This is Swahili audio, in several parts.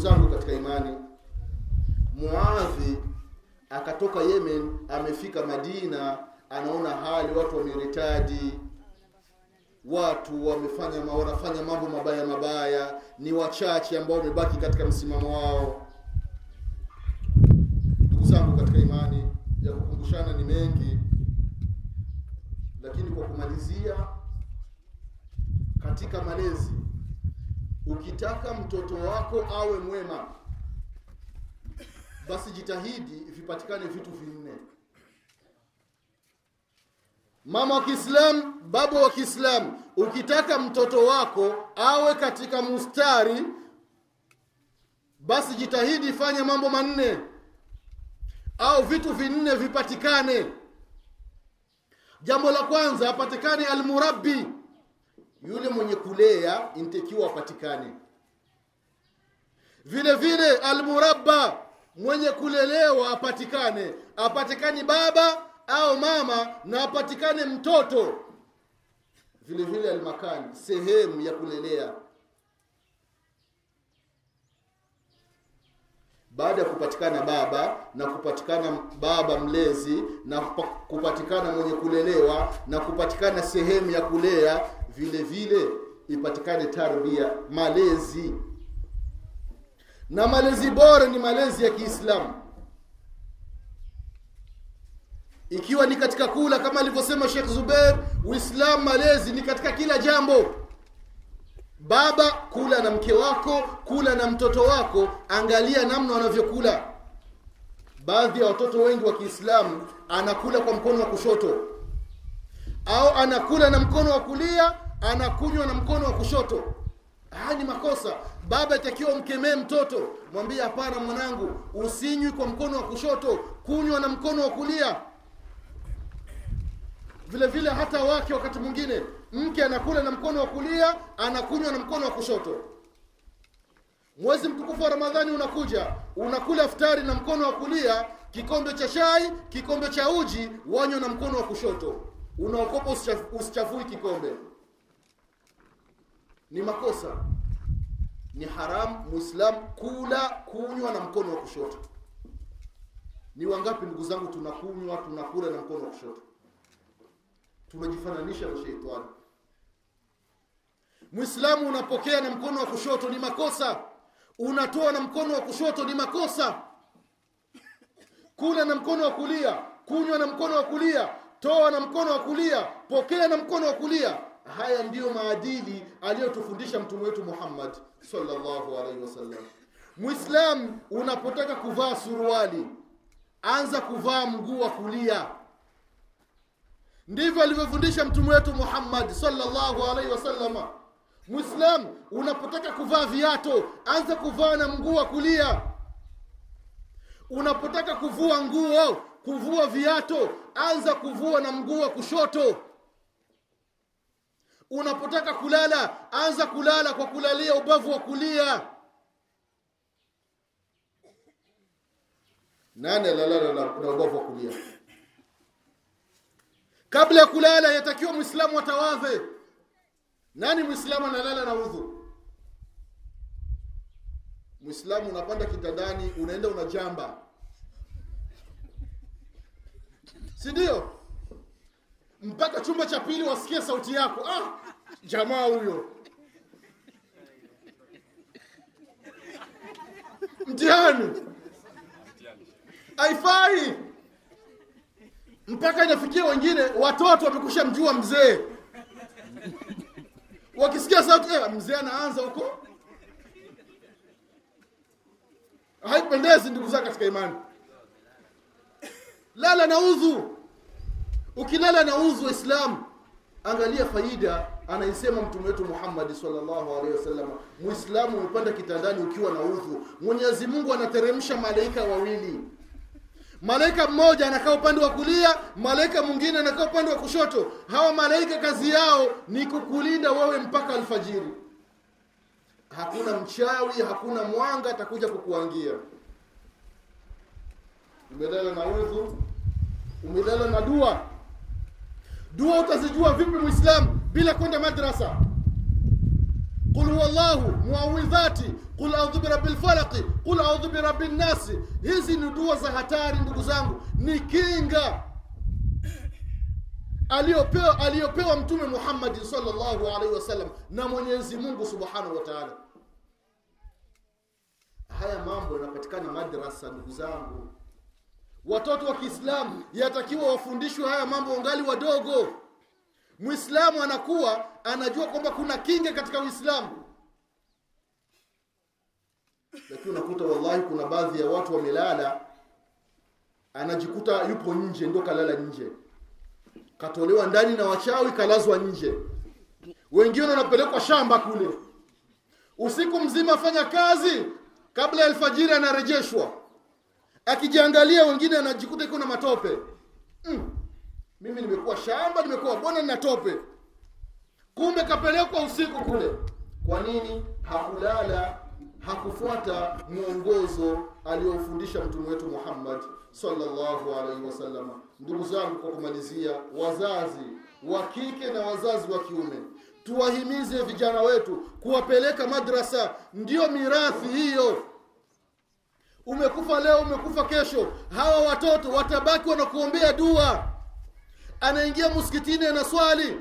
zangu katika imani muadhi akatoka yemen amefika madina anaona hali watu wameritadi watu wamefanya wanafanya mambo mabaya mabaya ni wachache ambao wamebaki katika msimamo wao. Ndugu zangu katika imani ya kukumbushana ni mengi lakini kwa kumalizia katika malezi ukitaka mtoto wako awe mwema basi jitahidi vipatikane vitu vinne. Mama wa kiislamu baba wa kiislamu ukitaka mtoto wako awe katika mustari basi jitahidi fanya mambo manne. Au vitu vinne vipatikane. Jambo la kwanza apatikane almurabbi yule mwenye kulea intakiwa apatikane. Vile vile almurabba mwenye kulelewa apatikane. Apatikane baba au mama na apatikane mtoto. Vile vile almakani sehemu ya kulelea. Baada ya kupatikana baba na kupatikana baba mlezi na kupatikana mwenye kulelewa na kupatikana sehemu ya kulea vile vile ipatikane tarbia malezi. Na malezi bora ni malezi ya kiislamu. Ikiwa ni katika kula kama alivyosema Sheikh Zubair Uislamu malezi ni katika kila jambo. Baba kula na mke wako kula na mtoto wako angalia namna wanavyokula. Baadhi ya watoto wengi wa Kiislamu anakula kwa mkono wa kushoto au anakula na mkono wa kulia anakunywa na mkono wa kushoto. Haya ni makosa. Baba itakiwa mkemee mtoto. Mwambie hapana mwanangu usinywi kwa mkono wa kushoto kunywa na mkono wa kulia. Vile vile hata wake wakati mwingine mke anakula na mkono wa kulia anakunywa na mkono wa kushoto. Mwezi mtukufu wa ramadhani unakuja. Unakula iftari na mkono wa kulia kikombe cha chai kikombe cha uji wanywa na mkono wa kushoto unaokopa usichafui kikombe. Ni makosa. Ni haramu muislam kula kunywa na mkono wa kushoto. Ni wangapi ndugu zangu tunakunywa tunakula na mkono wa kushoto? Tunajifananisha na sheitani. Muislamu unapokea na mkono wa kushoto ni makosa. Unatoa na mkono wa kushoto ni makosa. Kula na mkono wa kulia kunywa na mkono wa kulia toa na mkono wa kulia. Pokea na mkono wa kulia. Haya ndiyo maadili aliyotufundisha mtume wetu muhammad sallallahu alaihi wasallam. Mwislam unapotaka kuvaa suruali anza kuvaa mguu wa kulia. Ndivyo alivyofundisha mtume wetu muhammad sallallahu alaihi wasallama mwislam unapotaka kuvaa viato anza kuvaa na mguu wa kulia. Unapotaka kuvua nguo kuvua viato anza kuvua na mguu wa kushoto. Unapotaka kulala anza kulala kwa kulalia ubavu wa kulia. Nani alalala na, ubavu wa kulia? Kabla ya kulala yatakiwa mwislamu atawadhe. Nani mwislamu analala na udhu? Mwislamu unapanda kitandani unaenda unajamba si ndio mpaka chumba cha pili wasikie sauti yako. Ah jamaa huyo. Mtihani. Haifai. Mpaka inafikia wengine watoto wamekusha mjua mzee. Wakisikia sauti eh, mzee anaanza huko. Haipendezi ndugu zake katika imani lala na udhu. Ukilala na udhu waislamu angalia faida anaisema mtume wetu Muhammad sallallahu alaihi wasallam. Muislamu umepanda kitandani ukiwa na udhu. Mwenyezi mungu anateremsha malaika wawili. Malaika mmoja anakaa upande wa kulia malaika mwingine anakaa upande wa kushoto. Hawa malaika kazi yao ni kukulinda wewe mpaka alfajiri. Hakuna mchawi hakuna mwanga atakuja kukuangia. Umelala na udhu umelala na dua. Dua utazijua vipi mwislamu bila kwenda madrasa? Qul huwa llahu muawidhati qul audhu birabi lfalaqi qul audhu birabi nnasi hizi ni dua za hatari ndugu zangu. Ni kinga aliyopewa aliyopewa mtume muhammadin salllahu alaihi wasallam na mwenyezi mungu subhanahu wa taala. Haya mambo yanapatikana madrasa ndugu zangu watoto wa kiislamu yatakiwa wafundishwe haya mambo wangali wadogo. Mwislamu anakuwa anajua kwamba kuna kinga katika uislamu. Lakini unakuta wallahi kuna baadhi ya watu wamelala anajikuta yupo nje ndo kalala nje. Katolewa ndani na wachawi kalazwa nje. Wengine wanapelekwa shamba kule. Usiku mzima fanya kazi kabla ya alfajiri anarejeshwa akijiangalia wengine anajikuta iko na matope. Mm. mimi nimekuwa shamba nimekuwa bona nina tope. Kumbe kapelekwa usiku kule. Kwa nini? Hakulala. Hakufuata mwongozo aliyofundisha mtume wetu muhammad sallallahu alaihi wasallam. Ndugu zangu kwa kumalizia wazazi wa kike na wazazi wa kiume tuwahimize vijana wetu kuwapeleka madrasa. Ndiyo mirathi hiyo umekufa leo umekufa kesho. Hawa watoto watabaki wanakuombea dua. Anaingia msikitini anaswali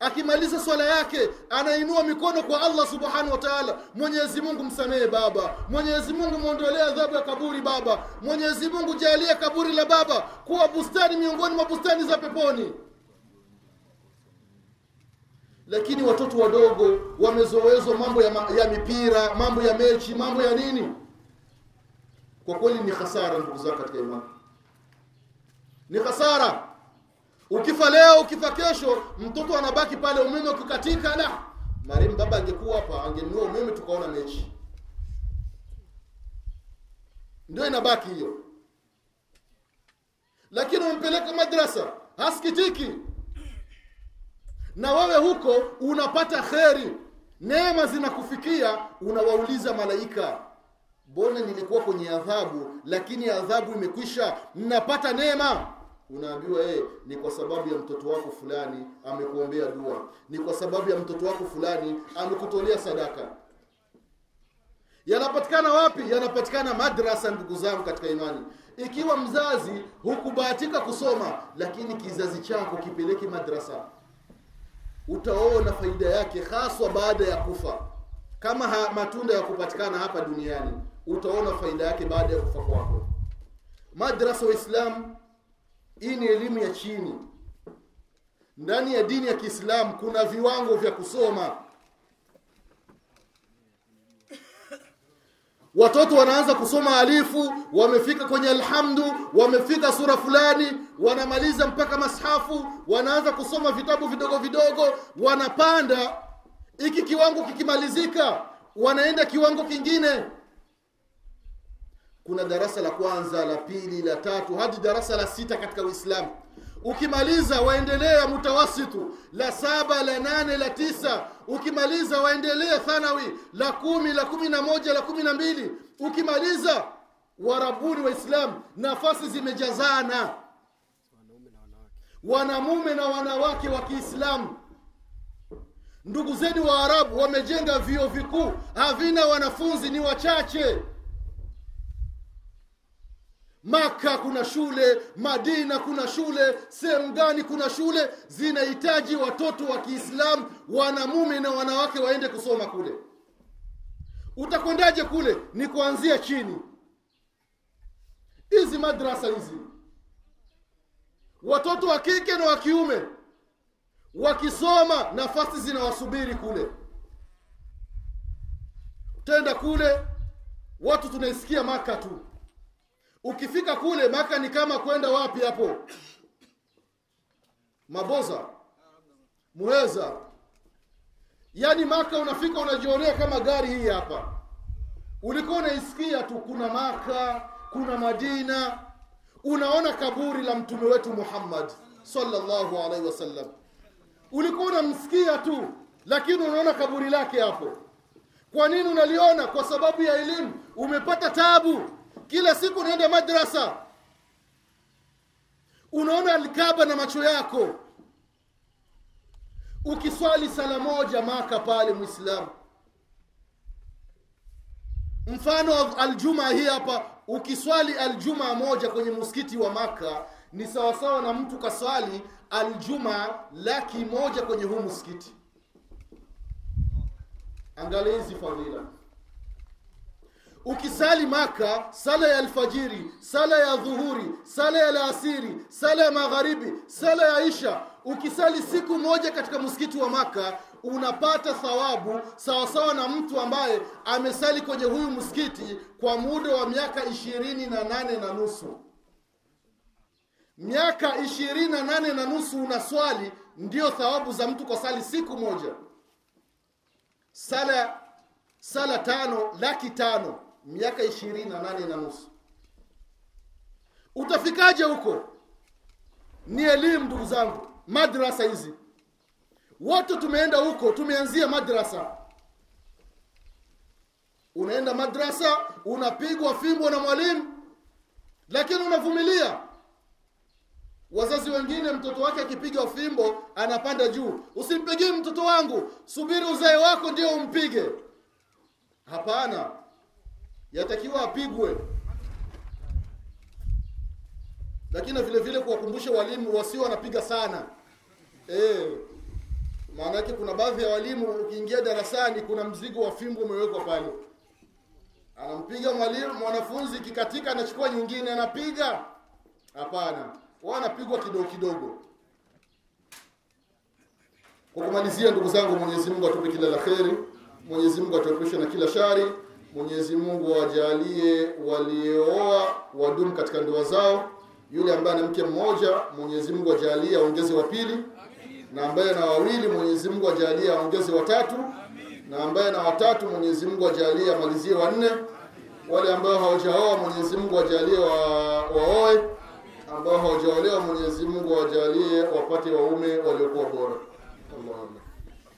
akimaliza swala yake anainua mikono kwa allah subhanahu wa taala. Mwenyezi mungu msamehe baba. Mwenyezi mungu mwondolee adhabu ya kaburi baba. Mwenyezi mungu jalie kaburi la baba kuwa bustani miongoni mwa bustani za peponi. Lakini watoto wadogo wamezoezwa mambo ya, ma, ya mipira mambo ya mechi mambo ya nini kwa kweli ni hasara ndugu zangu katika imani. Ni hasara ukifa leo ukifa kesho mtoto anabaki pale umeme ukikatika la. Marehemu baba angekuwa hapa angenunua umeme tukaona mechi. Ndio inabaki hiyo. Lakini umempeleka madrasa hasikitiki. Na wewe huko unapata kheri. Neema zinakufikia unawauliza malaika mbona nilikuwa kwenye adhabu lakini adhabu imekwisha? Napata neema. Unaambiwa hey, ni kwa sababu ya mtoto wako fulani amekuombea dua. Ni kwa sababu ya mtoto wako fulani amekutolea sadaka. Yanapatikana wapi? Yanapatikana madrasa ndugu zangu katika imani. Ikiwa mzazi hukubahatika kusoma lakini kizazi chako kipeleke madrasa utaona faida yake haswa baada ya kufa. Kama ha, matunda ya kupatikana hapa duniani utaona faida yake baada ya kufa kwako. Madrasa waislamu hii ni elimu ya chini. Ndani ya dini ya kiislamu kuna viwango vya kusoma. Watoto wanaanza kusoma alifu wamefika kwenye alhamdu wamefika sura fulani wanamaliza mpaka mashafu wanaanza kusoma vitabu vidogo vidogo wanapanda. Hiki kiwango kikimalizika wanaenda kiwango kingine kuna darasa la kwanza la pili la tatu hadi darasa la sita katika uislamu. Ukimaliza waendelea mutawasitu. La saba la nane la tisa. Ukimaliza waendelea thanawi. La kumi la kumi na moja la kumi na mbili. Ukimaliza warabuni waislamu nafasi zimejazana. Wanamume na wanawake wa kiislamu. Ndugu zenu wa arabu wamejenga vio vikuu. Havina wanafunzi ni wachache maka kuna shule madina kuna shule sehemu gani kuna shule? Zinahitaji watoto wa kiislamu wanamume na wanawake waende kusoma kule. Utakwendaje kule? Ni kuanzia chini. Hizi madrasa hizi. Watoto wa kike na wa kiume wakisoma nafasi zinawasubiri kule. Tenda kule watu tunaisikia maka tu ukifika kule maka ni kama kwenda wapi hapo? Maboza muheza. Yaani maka unafika unajionea kama gari hii hapa. Ulikuwa unaisikia tu kuna maka kuna madina. Unaona kaburi la mtume wetu muhammad sallallahu alaihi wasallam. Ulikuwa unamsikia tu lakini unaona kaburi lake hapo. Kwa nini unaliona? Kwa sababu ya elimu. Umepata tabu kila siku unaenda madrasa. Unaona alkaba na macho yako. Ukiswali sala moja maka pale mwislamu mfano wa aljumaa hii hapa ukiswali aljuma moja kwenye msikiti wa maka ni sawasawa na mtu kaswali aljumaa laki moja kwenye huu msikiti. Angalia hizi fadhila ukisali maka sala ya alfajiri sala ya dhuhuri sala ya alasiri sala ya magharibi sala ya isha. Ukisali siku moja katika msikiti wa maka unapata thawabu sawasawa na mtu ambaye amesali kwenye huyu msikiti kwa muda wa miaka ishirini na nane na nusu. Miaka ishirini na nane na nusu unaswali ndiyo thawabu za mtu kwa sali siku moja. Sala sala tano laki tano miaka ishirini na nane na nusu. Utafikaje huko? Ni elimu ndugu zangu madrasa hizi. Wote tumeenda huko tumeanzia madrasa. Unaenda madrasa unapigwa fimbo na mwalimu lakini unavumilia. Wazazi wengine mtoto wake akipiga fimbo anapanda juu. Usimpigie mtoto wangu. Subiri uzae wako ndio umpige. Hapana yatakiwa apigwe. Lakini vile vile kuwakumbusha walimu wasio wanapiga sana. E, maana yake kuna baadhi ya walimu ukiingia darasani kuna mzigo wa fimbo umewekwa pale. Anampiga mwalimu mwanafunzi kikatika anachukua nyingine anapiga. Hapana wao anapigwa kidogo kidogo. Kwa kumalizia ndugu zangu mwenyezi mungu atupe kila la kheri mwenyezi mungu atuepushe na kila shari mwenyezi mungu awajalie walioa wadumu katika ndoa zao. Yule ambaye ana mke mmoja mwenyezi mungu ajalie aongeze wa pili. Na ambaye na wawili mwenyezi mungu ajalie aongeze watatu na ambaye na watatu mwenyezi mungu ajalie amalizie wanne wale ambao hawajaoa mwenyezi mungu ajalie wa, waoe. Ambao hawajaolewa mwenyezi mungu awajalie wapate waume waliokuwa bora. Allahumma